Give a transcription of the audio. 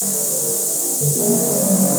Música